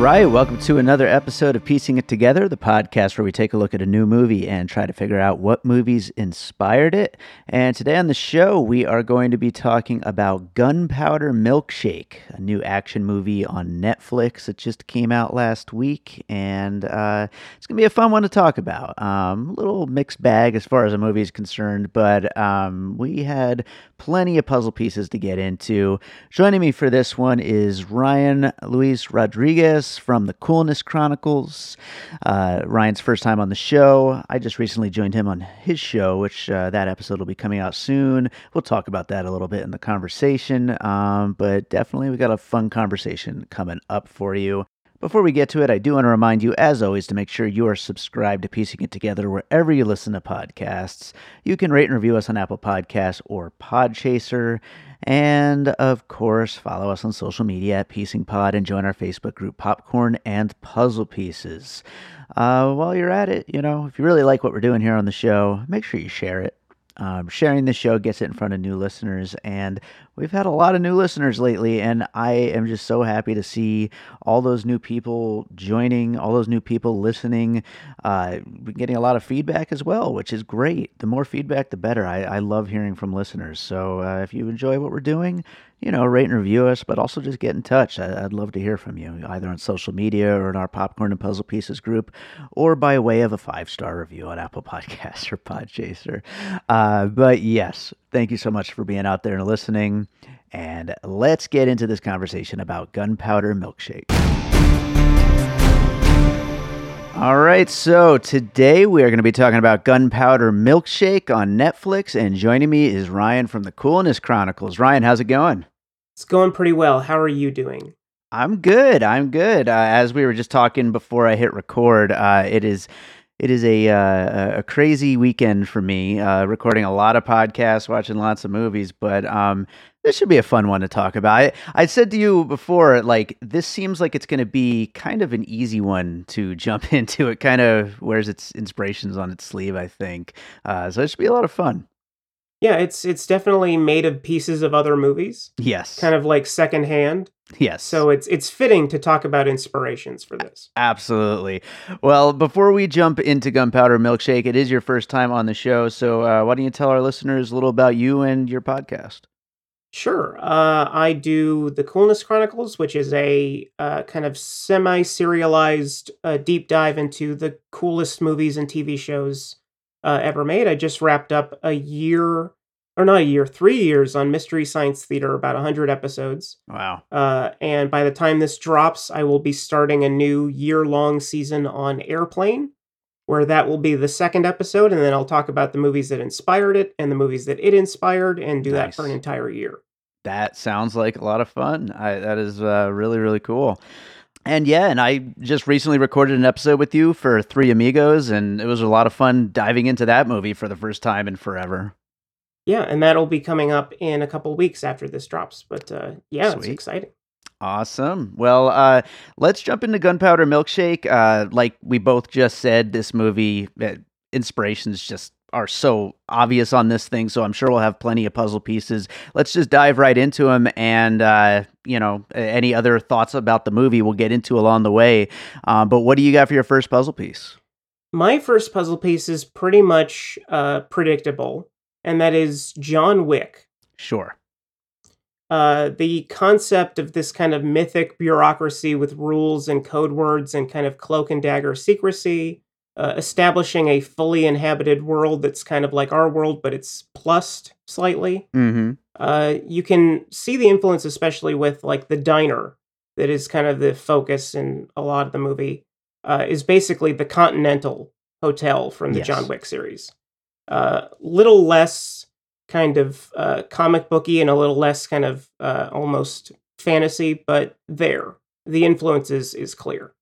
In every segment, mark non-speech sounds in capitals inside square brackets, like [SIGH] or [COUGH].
Right, welcome to another episode of Piecing It Together, the podcast where we take a look at a new movie and try to figure out what movies inspired it. And today on the show, we are going to be talking about Gunpowder Milkshake, a new action movie on Netflix. that just came out last week, and uh, it's going to be a fun one to talk about. Um, a little mixed bag as far as the movie is concerned, but um, we had plenty of puzzle pieces to get into. Joining me for this one is Ryan Luis Rodriguez from the Coolness Chronicles. Uh, Ryan's first time on the show. I just recently joined him on his show, which uh, that episode will be coming out soon. We'll talk about that a little bit in the conversation, um, but definitely we got a fun conversation coming up for you. Before we get to it, I do want to remind you, as always, to make sure you are subscribed to Piecing It Together wherever you listen to podcasts. You can rate and review us on Apple Podcasts or Podchaser. And of course, follow us on social media at Piecing Pod and join our Facebook group Popcorn and Puzzle Pieces. Uh, while you're at it, you know, if you really like what we're doing here on the show, make sure you share it. Um, sharing the show gets it in front of new listeners, and we've had a lot of new listeners lately, and I am just so happy to see all those new people joining, all those new people listening, uh, getting a lot of feedback as well, which is great. The more feedback, the better. I, I love hearing from listeners. So uh, if you enjoy what we're doing, you know, rate and review us, but also just get in touch. I, would love to hear from you, either on social media or in our Popcorn and Puzzle Pieces group, or by way of a five star review on Apple [LAUGHS] Podcasts or Podchaser. Uh, but yes, thank you so much for being out there and listening. And let's get into this conversation about Gunpowder Milkshake. All right, so today we are going to be talking about Gunpowder Milkshake on Netflix, and joining me is Ryan from the Coolness Chronicles. Ryan, how's it going? It's going pretty well. How are you doing? I'm good. I'm good. Uh, as we were just talking before I hit record, uh, it is it is a uh, a crazy weekend for me. Uh, recording a lot of podcasts, watching lots of movies, but um, this should be a fun one to talk about. I, I said to you before, like this seems like it's going to be kind of an easy one to [LAUGHS] jump into. It kind of wears its inspirations on its sleeve, I think. Uh, so it should be a lot of fun. Yeah, it's it's definitely made of pieces of other movies. Yes, kind of like secondhand. Yes. So it's it's fitting to talk about inspirations for this. Absolutely. Well, before we jump into Gunpowder Milkshake, it is your first time on the show, so uh, why don't you tell our listeners a little about you and your podcast? Sure. Uh, I do the Coolness Chronicles, which is a uh, kind of semi serialized uh, deep dive into the coolest movies and TV shows uh, ever made. I just wrapped up a year, or not a year, three years on Mystery Science Theater, about 100 episodes. Wow. Uh, and by the time this drops, I will be starting a new year long season on Airplane, where that will be the second episode. And then I'll talk about the movies that inspired it and the movies that it inspired and do nice. that for an entire year. That sounds like a lot of fun. I, that is uh, really, really cool. And yeah, and I just recently recorded an episode with you for Three Amigos, and it was a lot of fun diving into that movie for the first time in forever. Yeah, and that'll be coming up in a couple weeks after this drops. But uh, yeah, Sweet. it's exciting. Awesome. Well, uh, let's jump into Gunpowder Milkshake. Uh, like we both just said, this movie uh, inspirations just are so obvious on this thing. So I'm sure we'll have plenty of puzzle pieces. Let's just dive right into them. And, uh, you know, any other thoughts about the movie we'll get into along the way. Uh, but what do you got for your first puzzle piece? My first puzzle piece is pretty much uh, predictable, and that is John Wick. Sure. Uh, the concept of this kind of mythic bureaucracy with rules and code words and kind of cloak and dagger secrecy, uh, establishing a fully inhabited world that's kind of like our world, but it's plussed slightly. Mm-hmm. Uh, you can see the influence, especially with like the diner, that is kind of the focus in a lot of the movie. Uh, is basically the Continental Hotel from the Yes. John Wick series. Uh, little less kind of uh, comic booky and a little less kind of uh, almost fantasy, but there the influence is is clear.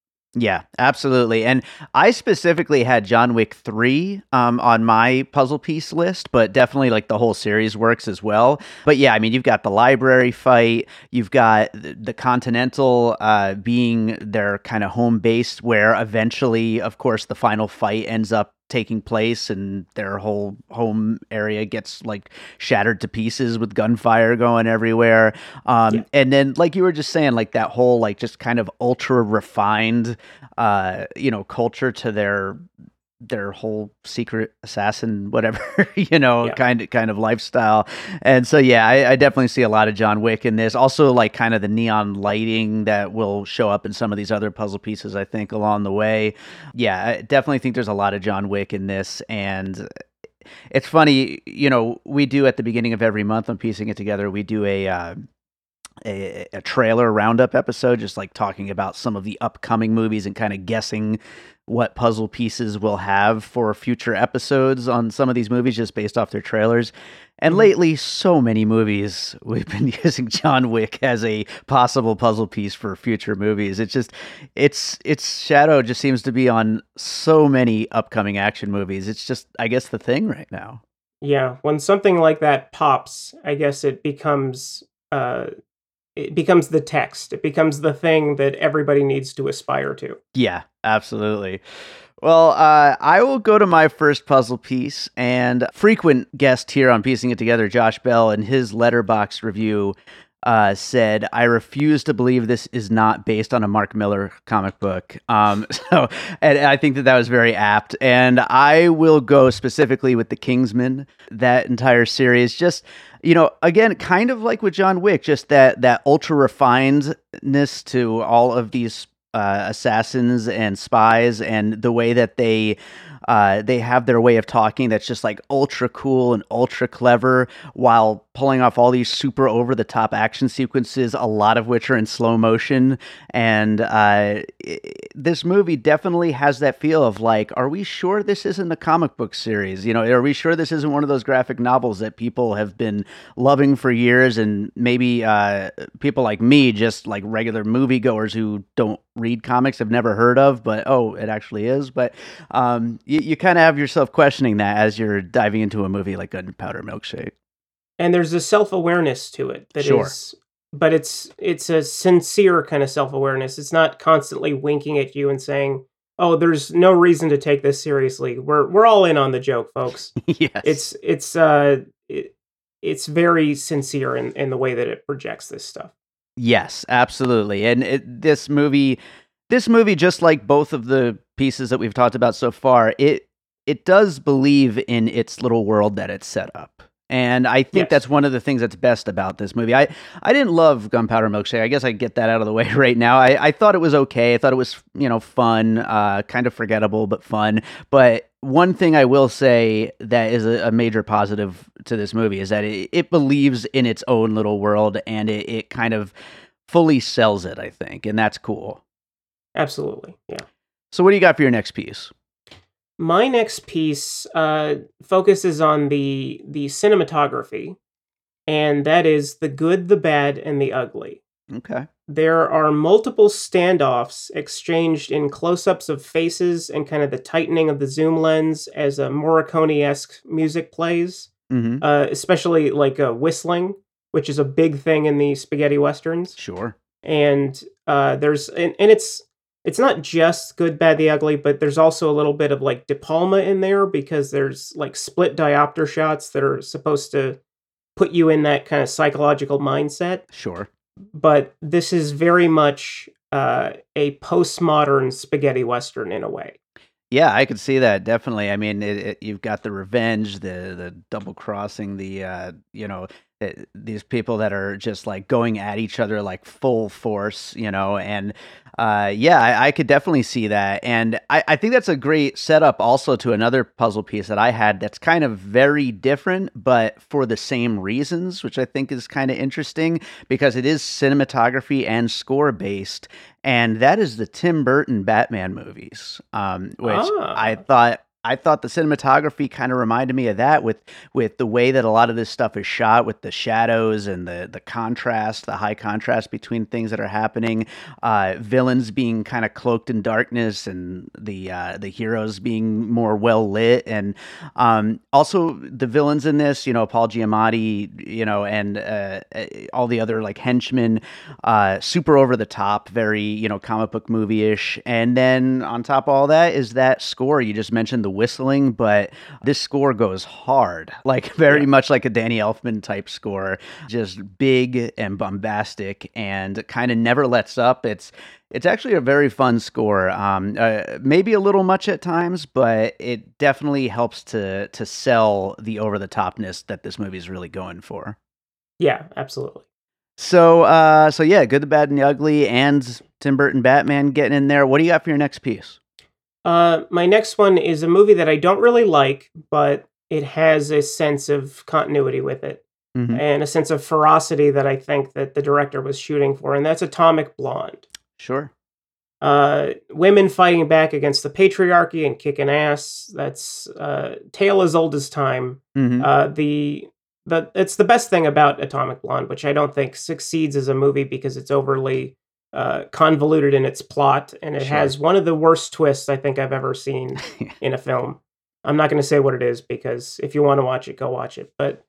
Yeah, absolutely. And I specifically had John Wick 3 um, on my puzzle piece list, but definitely like the whole series works as well. But yeah, I mean, you've got the library fight, you've got the, Continental uh, being their kind of home base, where eventually, of course, the final fight ends up taking place and their whole home area gets like shattered to pieces with gunfire going everywhere um Yeah. and then like you were just saying like that whole like just kind of ultra refined uh you know culture to their their whole secret assassin whatever [LAUGHS] you know Yeah. kind of kind of lifestyle. And so yeah I, I definitely see a lot of john wick in this. Also like kind of the neon lighting that will show up in some of these other puzzle pieces i think along the way. Yeah i definitely think there's a lot of john wick in this. And it's funny you know we do at the beginning of every month on piecing it together we do a uh, a, a trailer roundup episode, just like talking about some of the upcoming movies and kind of guessing what puzzle pieces we'll have for future episodes on some of these movies just based off their trailers. And Mhm. lately, so many movies [LAUGHS] we've been [LAUGHS] using John Wick as a possible puzzle piece for future movies. It's just, it's its shadow just seems to be on so many upcoming action movies. It's just, I guess, the thing right now. Yeah, when something like that pops, I guess it becomes uh, it becomes the text. It becomes the thing that everybody needs to aspire to. Yeah, absolutely. Well, uh, I will go to my first puzzle piece, and frequent guest here on Piecing It Together, Josh Bell, in his Letterboxd review, uh, said, "I refuse to believe this is not based on a Mark Millar comic book." Um, [LAUGHS] so, and I think that that was very apt. And I will go specifically with the Kingsman, that entire series. Just you know, again, kind of like with John Wick, just that that ultra refinedness to all of these uh, assassins and spies, and the way that they uh, they have their way of talking that's just like ultra cool and ultra clever, while pulling off all these super over the top action sequences, a lot of which are in slow motion. And uh, i- this movie definitely has that feel of like, are we sure this isn't a comic book series? You know, are we sure this isn't one of those graphic novels that people have been loving for years and maybe uh, people like me, just like regular moviegoers who don't read comics, have never heard of, but oh, it actually is. But um, you, you kind of have yourself questioning that as you're diving into a movie like Gunpowder Milkshake. And there's a self-awareness to it that is, Sure. but it's it's a sincere kind of self-awareness. It's not constantly winking at you and saying, "Oh, there's no reason to take this seriously." We're we're all in on the joke, folks. [LAUGHS] yes. It's it's uh it, it's very sincere in, in the way that it projects this stuff. Yes, absolutely. And it, this movie, this movie, just like both of the pieces that we've talked about so far, it it does believe in its little world that it's set up. And I think Yes. that's one of the things that's best about this movie. I, I didn't love Gunpowder Milkshake. I guess I get that out of the [LAUGHS] way right now. I, I thought it was okay. I thought it was, you know, fun, uh, kind of forgettable, but fun. But one thing I will say that is a, a major positive to this movie is that it, it believes in its own little world and it, it kind of fully sells it, I think. And that's cool. Absolutely. Yeah. So, what do you got for your next piece? My next piece uh, focuses on the the cinematography, and that is the good, the bad, and the ugly. Okay. There are multiple standoffs exchanged in close-ups of faces and kind of the tightening of the zoom lens as a Morricone-esque music plays, Mm-hmm. uh, especially like uh, whistling, which is a big thing in the spaghetti westerns. Sure. and uh, there's and, and it's it's not just good bad the ugly but there's also a little bit of like de palma in there because there's like split diopter shots that are supposed to put you in that kind of psychological mindset Sure. but this is very much uh, a postmodern spaghetti western in a way Yeah, I could see that definitely. I mean, it, it, you've got the revenge, the the double crossing, the uh, you know uh, these people that are just like going at each other like full force, you know, and uh, yeah, I, I, could definitely see that, and I, I, think that's a great setup also to another puzzle piece that I had that's kind of very different, but for the same reasons, which I think is kind of interesting because it is cinematography and score based, and that is the Tim Burton Batman movies, um, which I ah. thought I thought the cinematography kind of reminded me of that with with the way that a lot of this stuff is shot with the shadows and the the contrast, the high contrast between things that are happening, uh, villains being kind of cloaked in darkness and the uh, the heroes being more well lit, and um, also the villains in this, you know, Paul Giamatti, you know, and uh, all the other like henchmen, uh, super over the top, very you know comic book movie ish, and then on top of all that is that score. You just mentioned the whistling, but this score goes hard, [LAUGHS] like very yeah. much like a Danny Elfman type score, just big and bombastic, and kind of never lets up. It's it's actually a very fun score. Um, uh, maybe a little much at times, but it definitely helps to to sell the over the topness that this movie is really going for. Yeah, absolutely. So, uh, so yeah, good, the bad, and the ugly, and Tim Burton Batman getting in there. What do you got for your next piece? Uh, my next one is a movie that I don't really like, but it has a sense of continuity with it mm-hmm. and a sense of ferocity that I think that the director was shooting for, and that's Atomic Blonde. Sure. Uh, women fighting back against the patriarchy and kicking ass. That's uh, tale as old as time. Mm-hmm. Uh, the the it's the best thing about Atomic Blonde, which I don't think succeeds as a movie because it's overly uh, convoluted in its plot, and it sure. has one of the worst twists I think I've ever seen [LAUGHS] in a film. I'm not going to say what it is because if you want to watch it, go watch it. But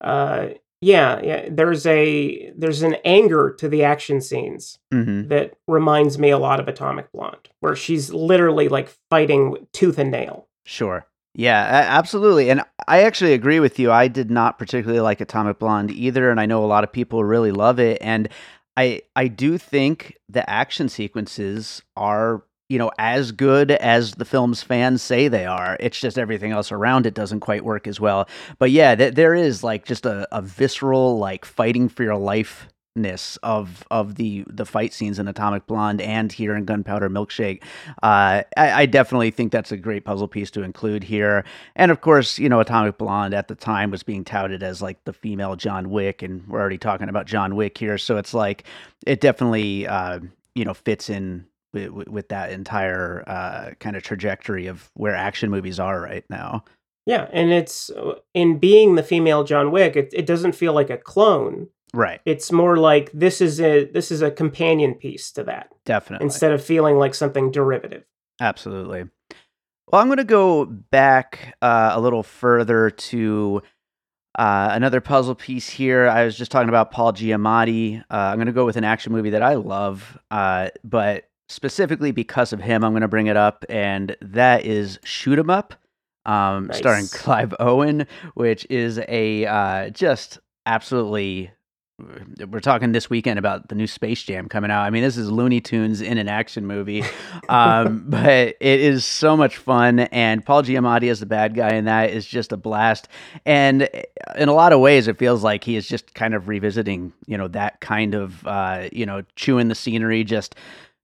uh, yeah, yeah, there's a there's an anger to the action scenes mm-hmm. that reminds me a lot of Atomic Blonde, where she's literally like fighting tooth and nail. Sure. Yeah, absolutely. And I actually agree with you. I did not particularly like Atomic Blonde either, and I know a lot of people really love it. And I I do think the action sequences are you know as good as the film's fans say they are. It's just everything else around it doesn't quite work as well. But yeah, th- there is like just a, a visceral like fighting for your life ness of of the the fight scenes in Atomic Blonde and here in Gunpowder Milkshake. Uh, I, I, definitely think that's a great puzzle piece to include here. And of course, you know, Atomic Blonde at the time was being touted as like the female John Wick, and we're already talking about John Wick here, so it's like it definitely uh, you know fits in. With, with that entire uh, kind of trajectory of where action movies are right now. Yeah, and it's uh, in being the female John Wick, it, it doesn't feel like a clone Right. It's more like this is a this is a companion piece to that. Definitely. Instead of feeling like something derivative. Absolutely. Well, I'm going to go back uh, a little further to uh, another puzzle piece here. I was just talking about Paul Giamatti. Uh, I'm going to go with an action movie that I love, uh, but specifically because of him, I'm going to bring it up, and that is Shoot 'Em Up, um, nice. starring Clive Owen, which is a uh, just absolutely we're talking this weekend about the new Space Jam coming out. I mean, this is Looney Tunes in an action movie, [LAUGHS] um, but it is so much fun. And Paul Giamatti as the bad guy in that is just a blast. And in a lot of ways, it feels like he is just kind of revisiting, you know, that kind of, uh, you know, chewing the scenery, just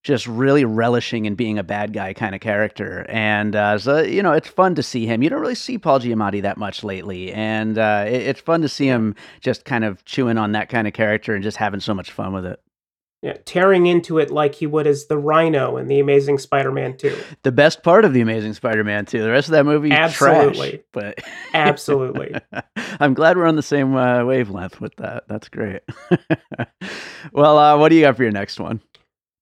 just really relishing in being a bad guy kind of character. And uh, so, you know, it's fun to see him. You don't really see Paul Giamatti that much lately. And uh, it, it's fun to see him just kind of chewing on that kind of character and just having so much fun with it. Yeah, tearing into it like he would as the Rhino in the Amazing Spider-Man 2. The best part of the Amazing Spider-Man 2. The rest of that movie, absolutely, trash, but absolutely. [LAUGHS] I'm glad we're on the same uh, wavelength with that. That's great. [LAUGHS] well, uh, what do you got for your next one?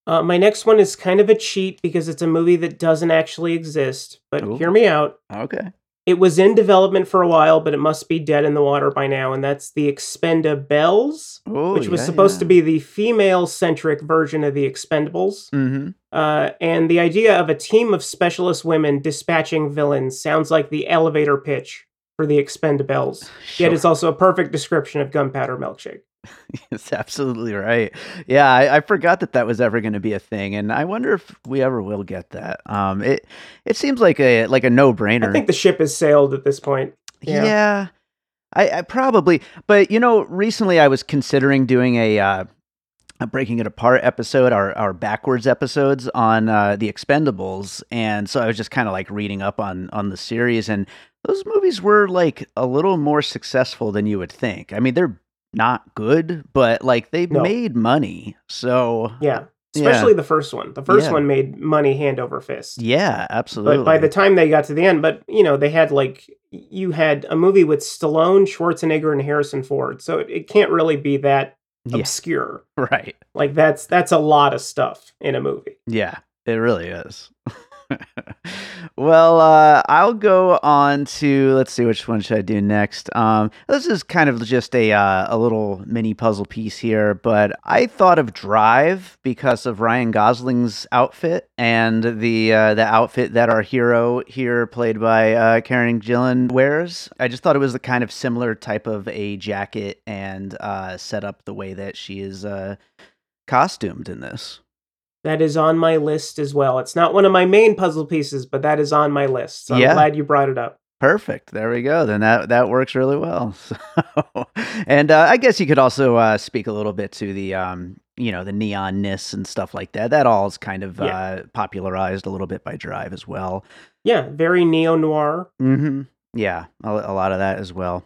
Uh, my next one is kind of a cheat because it's a movie that doesn't actually exist, but Ooh. hear me out. Okay. It was in development for a while, but it must be dead in the water by now, and that's the Expendabelles, Ooh, which was yeah, supposed yeah. to be the female-centric version of the Expendables. Mm-hmm. Uh, and the idea of a team of specialist women dispatching villains sounds like the elevator pitch for the Expendables. Sure. Yet it's also a perfect description of Gunpowder Milkshake. [LAUGHS] It's absolutely right. Yeah, I, I forgot that that was ever going to be a thing, and I wonder if we ever will get that. Um, it it seems like a like a no brainer. I think the ship has sailed at this point. Yeah, Yeah. I, I probably, but you know, recently I was considering doing a uh, breaking it apart episode, our our backwards episodes on uh, the Expendables, and so I was just kind of like reading up on on the series, and those movies were like a little more successful than you would think. I mean, they're not good, but like they No. made money, so Yeah. Yeah. Especially the first one. The first Yeah. one made money hand over fist. yeah, absolutely. But by the time they got to the end, but you know, they had like you had a movie with Stallone, Schwarzenegger, and Harrison Ford. So it, it can't really be that yeah, obscure. [LAUGHS] right. Like that's that's a lot of stuff in a movie. Yeah, it really is. [LAUGHS] [LAUGHS] well, uh, I'll go on to let's see which one should I do next. Um, this is kind of just a uh, a little mini puzzle piece here, but I thought of Drive because of Ryan Gosling's outfit and the uh, the outfit that our hero here, played by uh, Karen Gillan, wears. I just thought it was the kind of similar type of a jacket and uh, set up the way that she is uh, costumed in this. That is on my list as well. It's not one of my main puzzle pieces, but that is on my list. So Yeah. I'm glad you brought it up. Perfect. There we go. Then that that works really well. [LAUGHS] So, and uh, I guess you could also uh, speak a little bit to the um, you know the neonness and stuff like that. That all is kind of Yeah. uh, popularized a little bit by Drive as well. Yeah, very neo noir. hmm Yeah, a, a lot of that as well.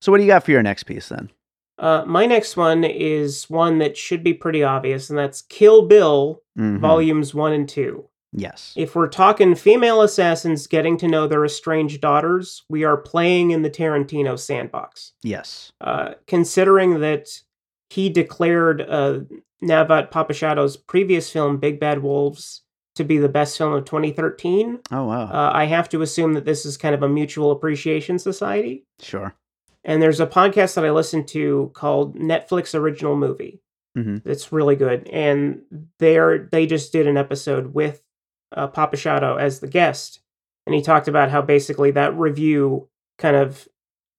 So what do you got for your next piece then? Uh, my next one is one that should be pretty obvious, and that's Kill Bill Mhm. volumes one and two. Yes. If we're talking female assassins getting to know their estranged daughters, we are playing in the Tarantino sandbox. Yes. Uh, considering that he declared uh, Navot Papushado's previous film, Big Bad Wolves, to be the best film of 2013, Oh wow. uh, I have to assume that this is kind of a mutual appreciation society. sure. And there's a podcast that I listen to called Netflix Original Movie. Mhm. It's really good, and they're they just did an episode with uh, Papushado as the guest, and he talked about how basically that review kind of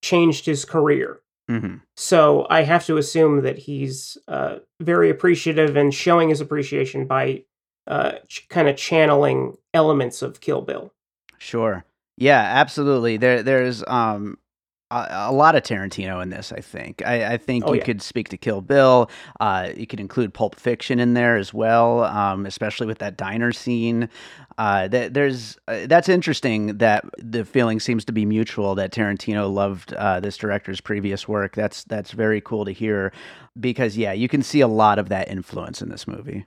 changed his career. hmm So I have to assume that he's uh, very appreciative and showing his appreciation by uh, ch- kind of channeling elements of Kill Bill. Sure. Yeah, absolutely. There, there's um a, a lot of Tarantino in this. I think. I, I think Oh, you yeah. could speak to Kill Bill. Uh, you could include Pulp Fiction in there as well, um, especially with that diner scene. Uh, that there's uh, that's interesting. That the feeling seems to be mutual. That Tarantino loved uh, this director's previous work. That's that's very cool to hear, because yeah, you can see a lot of that influence in this movie.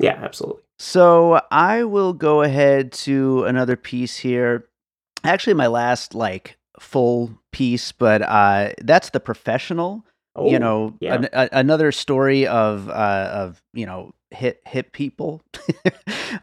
Yeah, absolutely. So I will go ahead to another piece here. Actually, my last like full piece, but uh, that's the professional. Oh, you know, yeah. an, a, another story of uh, of you know hit hit people. [LAUGHS]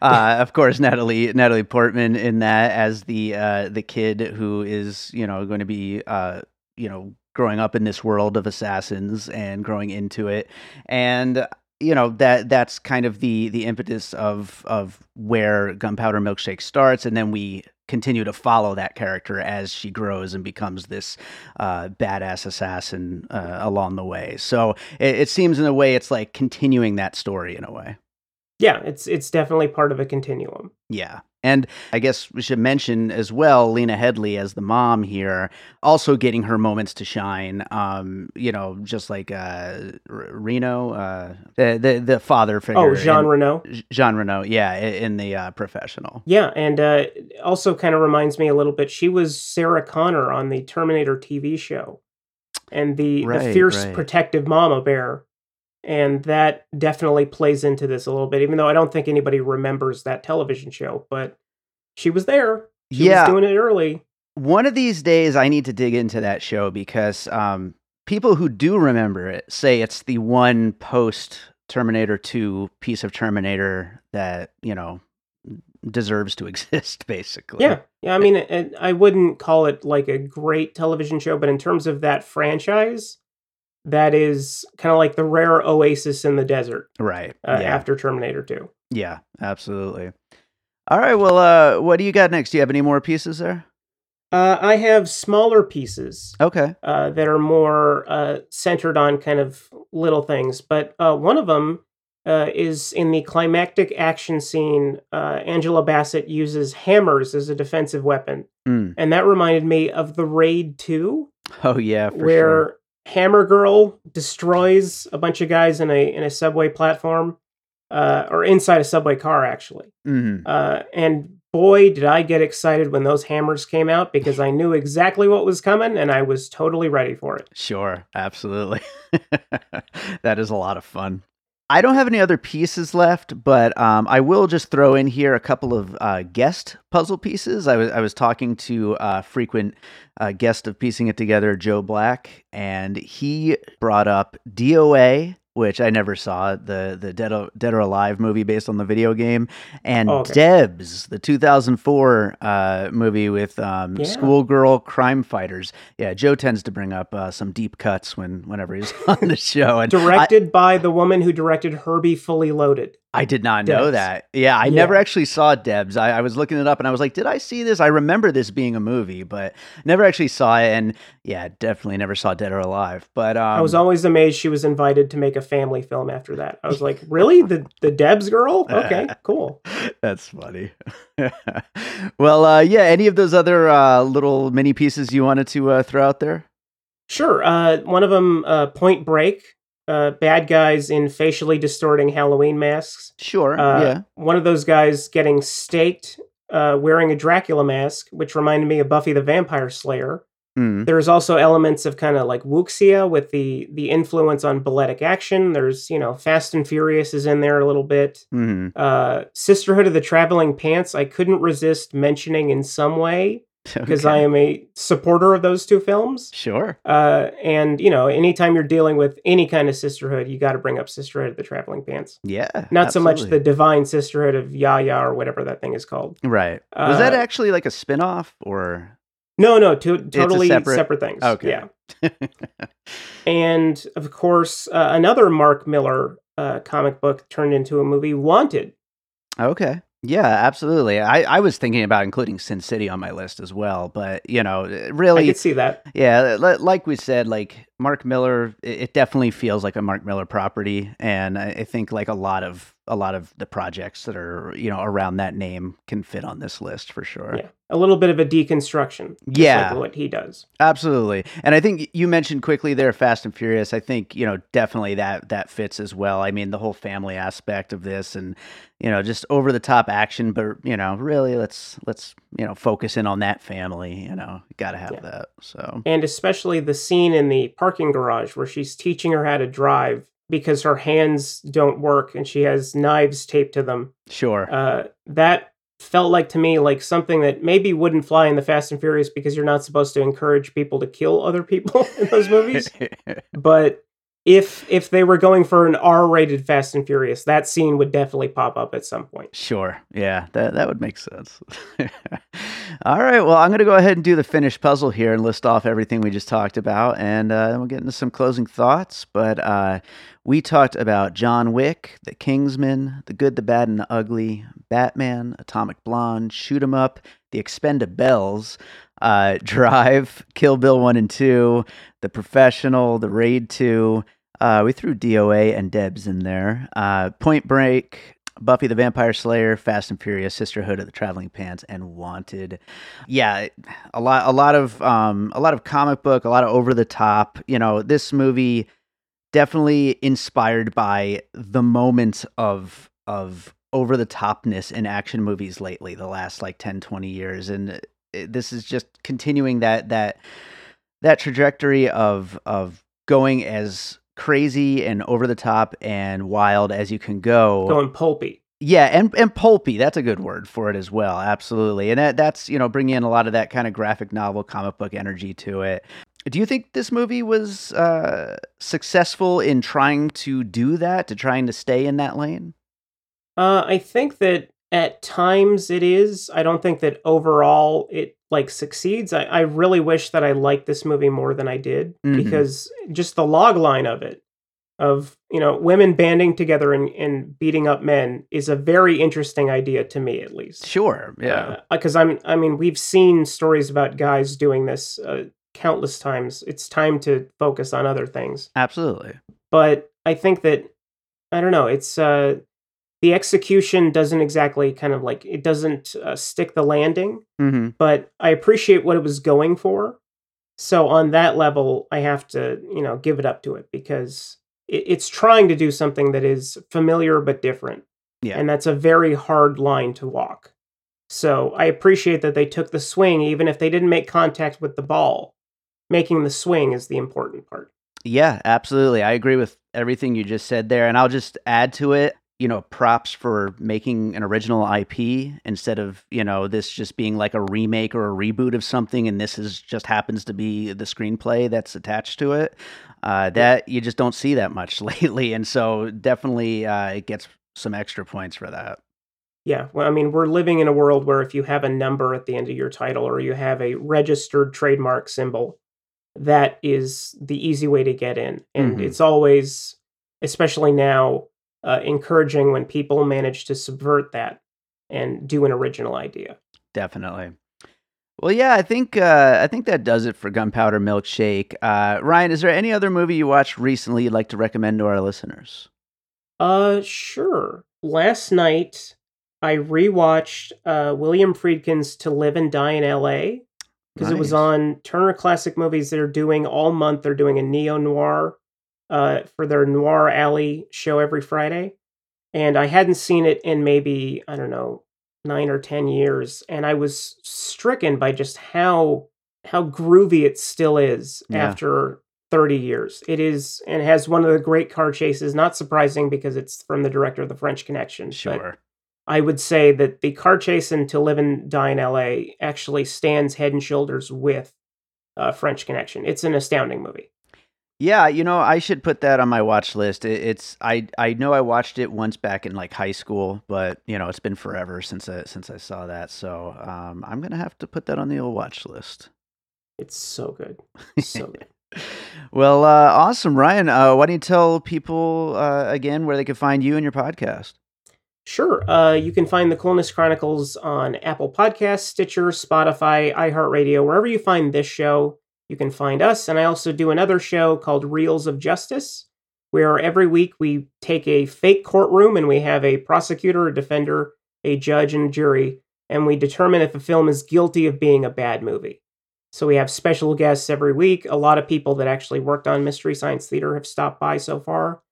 uh, [LAUGHS] of course, Natalie Natalie Portman in that as the uh, the kid who is you know going to be uh, you know growing up in this world of assassins and growing into it and you know that that's kind of the the impetus of of where gunpowder milkshake starts and then we continue to follow that character as she grows and becomes this uh, badass assassin uh, along the way. So it, it seems in a way it's like continuing that story in a way yeah, it's it's definitely part of a continuum. yeah. And I guess we should mention as well Lena Headey as the mom here, also getting her moments to shine. Um, you know, just like uh, R- Reno, uh, the, the the father figure. Oh, Jean in- Reno. Jean Reno, yeah, in the uh, professional. Yeah, and uh, also kind of reminds me a little bit. She was Sarah Connor on the Terminator TV show, and the the fierce right. protective mama bear, and that definitely plays into this a little bit. Even though I don't think anybody remembers that television show, but she was there. She Yeah. was doing it early. One of these days, I need to dig into that show because um, people who do remember it say it's the one post Terminator 2 piece of Terminator that, you know, deserves to [LAUGHS] exist, basically. Yeah, yeah. I mean, it, I wouldn't call it like a great television show, but in terms of that franchise, that is kind of like the rare oasis in the desert Right. uh, yeah. after Terminator Two. Yeah, absolutely. All right. Well, uh, what do you got next? Do you have any more pieces there? Uh, I have smaller pieces Okay. uh, that are more uh, centered on kind of little things, but uh, one of them uh, is in the climactic action scene. Uh, Angela Bassett uses hammers as a defensive weapon, Mm. and that reminded me of the Raid 2. Oh, yeah, for where sure. Hammer Girl destroys a bunch of guys in a in a subway platform, uh, or inside a subway car actually. hmm Uh, and boy, did I get excited when those hammers came out because I knew exactly what was coming and I was totally ready for it. Sure, absolutely. [LAUGHS] that is a lot of fun. I don't have any other pieces left, but um, I will just throw in here a couple of uh, guest puzzle pieces. I was I was talking to a frequent uh, guest of piecing it together, Joe Black, and he brought up DOA, which I never saw the the Dead or, Dead or Alive movie based on the video game, and Oh, okay. Debs, the 2004 uh, movie with um, Yeah. schoolgirl crime fighters. Yeah, Joe tends to bring up uh, some deep cuts when whenever he's [LAUGHS] on the show, and I, Directed by the woman who directed Herbie Fully Loaded. I did not know that. Yeah, I Yeah. never actually saw Debs. I, I was looking it up and I was like, did I see this? I remember this being a movie, but never actually saw it. And yeah, definitely never saw Dead or Alive. But um, I was always amazed she was invited to make a family film after that. I was like, really? [LAUGHS] The the Debs girl? [LAUGHS] Okay, cool. That's funny. [LAUGHS] well, uh, yeah. Any of those other uh, little mini pieces you wanted to uh, throw out there? Sure. Uh, one of them, uh, Point Break. Uh, bad guys in facially distorting Halloween masks. Sure. Uh, yeah. One of those guys getting staked uh, wearing a Dracula mask, which reminded me of Buffy the Vampire Slayer. Mm. There's also elements of kind of like wuxia with the the influence on balletic action. There's you know Fast and Furious is in there a little bit. hmm Uh, Sisterhood of the Traveling Pants. I couldn't resist mentioning in some way because I am a supporter of those two films. Sure. Uh, and you know, anytime you're dealing with any kind of sisterhood, you got to bring up Sisterhood of the Traveling Pants. Yeah. Not so much the. Divine Sisterhood of Yaya or whatever that thing is called. Right. Was that uh, actually like a spin off or? No, no, to, totally separate- separate, things. Okay. Yeah. [LAUGHS] And of course, uh, another Mark Millar uh, comic book turned into a movie, Wanted. Okay. Yeah, absolutely. I, I was thinking about including Sin City on my list as well, but you know, really, I could see that. yeah, like we said, like Mark Millar, it, it definitely feels like a Mark Millar property, and I, think like a lot of a lot of the projects that are you know around that name can fit on this list for sure. Yeah. A little bit of a deconstruction. Yeah. Like what he does. Absolutely. And I think you mentioned quickly there Fast and Furious. I think, you know, definitely that that fits as well. I mean, the whole family aspect of this and, you know, just over the top action, but you know, really let's let's, you know, focus in on that family, you know. Got to have Yeah. that. So, And especially the scene in the parking garage where she's teaching her how to drive because her hands don't work and she has knives taped to them. sure. Uh, that felt like to me like something that maybe wouldn't fly in the Fast and Furious because you're not supposed to encourage people to kill other people [LAUGHS] in those movies. [LAUGHS] but if if they were going for an R-rated Fast and Furious, that scene would definitely pop up at some point. Sure. Yeah, that that would make sense. [LAUGHS] All right. Well, I'm going to go ahead and do the finished puzzle here and list off everything we just talked about, and uh, then we'll get into some closing thoughts. But uh, we talked about John Wick, The Kingsman, The Good, the Bad, and the Ugly, Batman, Atomic Blonde, Shoot 'Em Up, The Expendables, uh, [LAUGHS] Drive, Kill Bill One and Two, The Professional, The Raid Two. Uh, we threw DOA and Debs in there. Uh, Point Break, Buffy the Vampire Slayer, Fast and Furious, Sisterhood of the Traveling Pants, and Wanted. Yeah, a lot, a lot of, um, a lot of comic book, a lot of over the top. You know, this movie definitely inspired by the moments of of over the topness in action movies lately, the last like 10, 20 years, and it, this is just continuing that that that trajectory of of going as crazy and over the top and wild as you can go. Going pulpy. Yeah, and and pulpy. That's a good word for it as well. Absolutely, and that that's you know bringing in a lot of that kind of graphic novel, comic book energy to it. Do you think this movie was uh, successful in trying to do that, to trying to stay in that lane? Uh, I think that at times it is. I don't think that overall it like succeeds. I, I really wish that I liked this movie more than I did Mhm. because just the log line of it of you know women banding together and, and beating up men is a very interesting idea to me at least Sure. Yeah. because i'm i mean we've seen stories about guys doing this uh, countless times it's time to focus on other things Absolutely. but i think that i don't know it's uh the execution doesn't exactly kind of like it doesn't uh, stick the landing hmm but I appreciate what it was going for. So on that level, I have to, you know, give it up to it because it, it's trying to do something that is familiar but different. Yeah. And that's a very hard line to walk. So I appreciate that they took the swing, even if they didn't make contact with the ball. Making the swing is the important part. Yeah, absolutely. I agree with everything you just said there. And I'll just add to it, you know, props for making an original IP instead of, you know, this just being like a remake or a reboot of something. And this is just happens to be the screenplay that's attached to it. Uh, that you just don't see that much [LAUGHS] lately. And so definitely uh, it gets some extra points for that. Yeah, well, I mean, we're living in a world where if you have a number at the end of your title or you have a registered trademark symbol, that is the easy way to get in. And Mhm. it's always, especially now, uh, encouraging when people manage to subvert that and do an original idea. Definitely. Well, yeah, I think uh, I think that does it for Gunpowder Milkshake. Uh, Ryan, is there any other movie you watched recently you'd like to recommend to our listeners? Uh, sure. Last night, I rewatched uh, William Friedkin's To Live and Die in L.A. because it was on Turner Classic Movies. They're doing all month. They're doing a neo noir uh, for their Noir Alley show every Friday, and I hadn't seen it in maybe I don't know nine or ten years, and I was stricken by just how how groovy it still is Yeah. after 30 years. It is and has one of the great car chases, not surprising because it's from the director of The French Connection. Sure. I would say that the car chase in To Live and Die in LA actually stands head and shoulders with uh, French Connection. It's an astounding movie. Yeah, you know, I should put that on my watch list. It, it's I I know I watched it once back in like high school, but you know, it's been forever since I since I saw that. So um, I'm gonna have to put that on the old watch list. It's so good. So good. [LAUGHS] well, uh, awesome, Ryan. Uh, why don't you tell people uh, again where they can find you and your podcast? Sure. Uh, you can find the Coolness Chronicles on Apple Podcasts, Stitcher, Spotify, iHeartRadio, wherever you find this show. You can find us. And I also do another show called Reels of Justice, where every week we take a fake courtroom and we have a prosecutor, a defender, a judge, and a jury, and we determine if a film is guilty of being a bad movie. So we have special guests every week. A lot of people that actually worked on Mystery Science Theater have stopped by so far.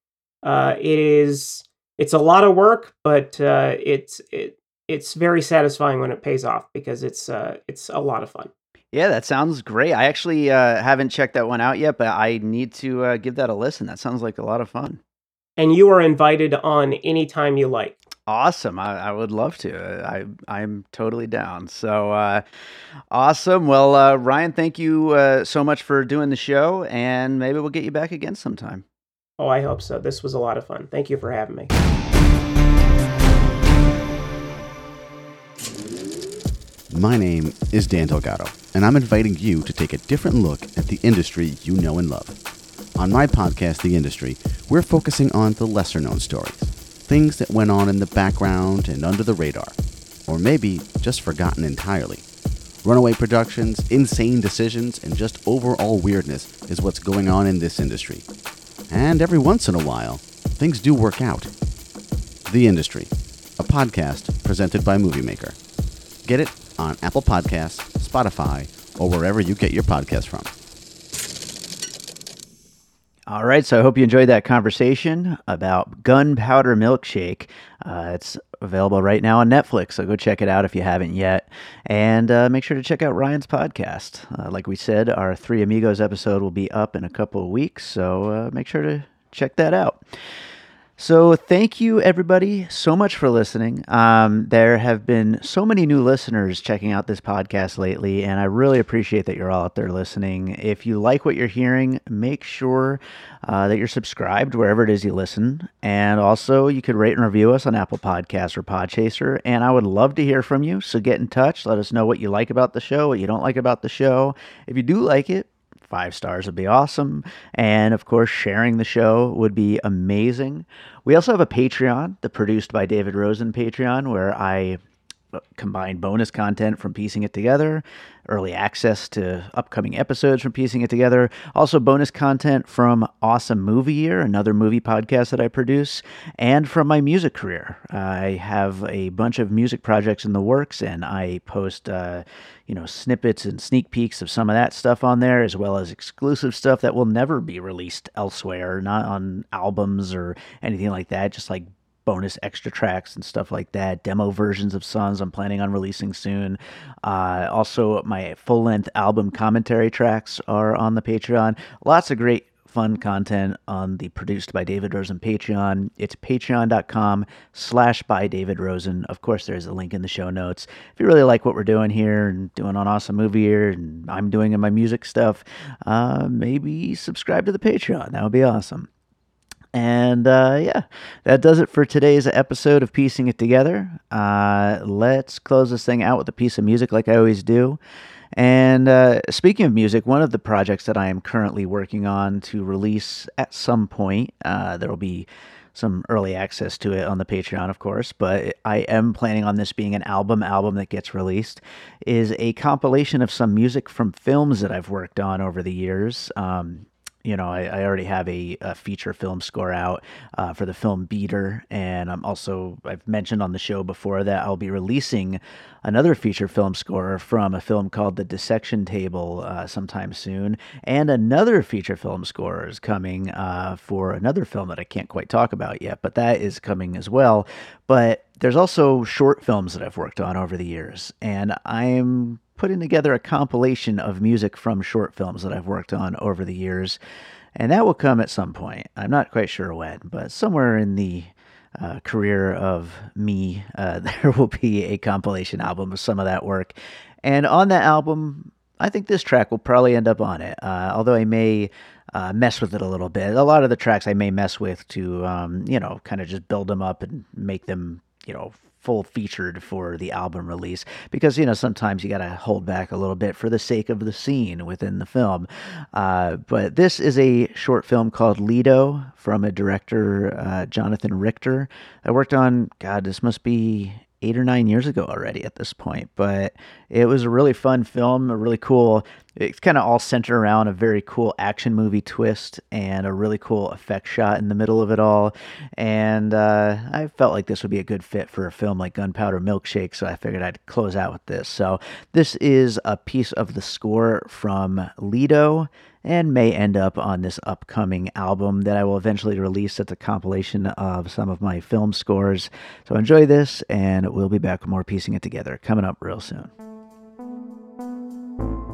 Uh, it is it's a lot of work, but uh, it's it it's very satisfying when it pays off because it's uh, it's a lot of fun. Yeah, that sounds great. I actually uh, haven't checked that one out yet, but I need to uh, give that a listen. That sounds like a lot of fun. And you are invited on anytime you like. Awesome. I, I would love to. I I'm totally down. So uh, awesome. Well, uh, Ryan, thank you uh, so much for doing the show, and maybe we'll get you back again sometime. Oh, I hope so. This was a lot of fun. Thank you for having me. My name is Dan Delgado, and I'm inviting you to take a different look at the industry you know and love. On my podcast, The Industry, we're focusing on the lesser known stories, things that went on in the background and under the radar, or maybe just forgotten entirely. Runaway productions, insane decisions, and just overall weirdness is what's going on in this industry. And every once in a while, things do work out. The Industry, a podcast presented by Movie Maker. Get it on Apple Podcasts, Spotify, or wherever you get your podcasts from. All right, so I hope you enjoyed that conversation about Gunpowder Milkshake. Uh, it's available right now on Netflix, so go check it out if you haven't yet. And uh, make sure to check out Ryan's podcast. Uh, like we said, our Three Amigos episode will be up in a couple of weeks, so uh, make sure to check that out. So, thank you everybody so much for listening. Um, there have been so many new listeners checking out this podcast lately, and I really appreciate that you're all out there listening. If you like what you're hearing, make sure uh, that you're subscribed wherever it is you listen. And also, you could rate and review us on Apple Podcasts or Podchaser. And I would love to hear from you. So, get in touch. Let us know what you like about the show, what you don't like about the show. If you do like it, five stars would be awesome. And of course, sharing the show would be amazing. We also have a Patreon, the Produced by David Rosen Patreon, where I combine bonus content from piecing it together, early access to upcoming episodes from piecing it together, also bonus content from Awesome Movie Year, another movie podcast that I produce, and from my music career. I have a bunch of music projects in the works, and I post, uh, you know, snippets and sneak peeks of some of that stuff on there, as well as exclusive stuff that will never be released elsewhere, not on albums or anything like that, just like bonus extra tracks and stuff like that, demo versions of songs I'm planning on releasing soon. Uh, also, my full length album commentary tracks are on the Patreon. Lots of great fun content on the produced by David Rosen Patreon. It's patreon.com slash by David Rosen. Of course, there's a link in the show notes. If you really like what we're doing here and doing on Awesome Movie Year and I'm doing in my music stuff, uh, maybe subscribe to the Patreon. That would be awesome. And uh, yeah, that does it for today's episode of Piecing It Together. Uh, let's close this thing out with a piece of music like I always do. And uh, speaking of music, one of the projects that I am currently working on to release at some point, uh, there will be some early access to it on the Patreon, of course, but I am planning on this being an album album that gets released, is a compilation of some music from films that I've worked on over the years. Um, you know, I, I already have a, a, feature film score out uh, for the film Beater, and I'm also I've mentioned on the show before that I'll be releasing another feature film score from a film called The Dissection Table uh, sometime soon, and another feature film score is coming uh, for another film that I can't quite talk about yet, but that is coming as well. But there's also short films that I've worked on over the years, and I'm putting together a compilation of music from short films that I've worked on over the years. And that will come at some point. I'm not quite sure when, but somewhere in the uh, career of me, uh, [LAUGHS] there will be a compilation album of some of that work. And on that album, I think this track will probably end up on it, uh, although I may uh, mess with it a little bit. A lot of the tracks I may mess with to, um, you know, kind of just build them up and make them, you know, full featured for the album release because you know sometimes you got to hold back a little bit for the sake of the scene within the film uh, but this is a short film called lido from a director uh, jonathan richter i worked on god this must be eight or nine years ago already at this point. But it was a really fun film, a really cool. It's kind of all centered around a very cool action movie twist and a really cool effect shot in the middle of it all. And uh, I felt like this would be a good fit for a film like Gunpowder Milkshake, so I figured I'd close out with this. So this is a piece of the score from Lido and may end up on this upcoming album that I will eventually release. It's a compilation of some of my film scores. So enjoy this, and we'll be back with more piecing it together coming up real soon. An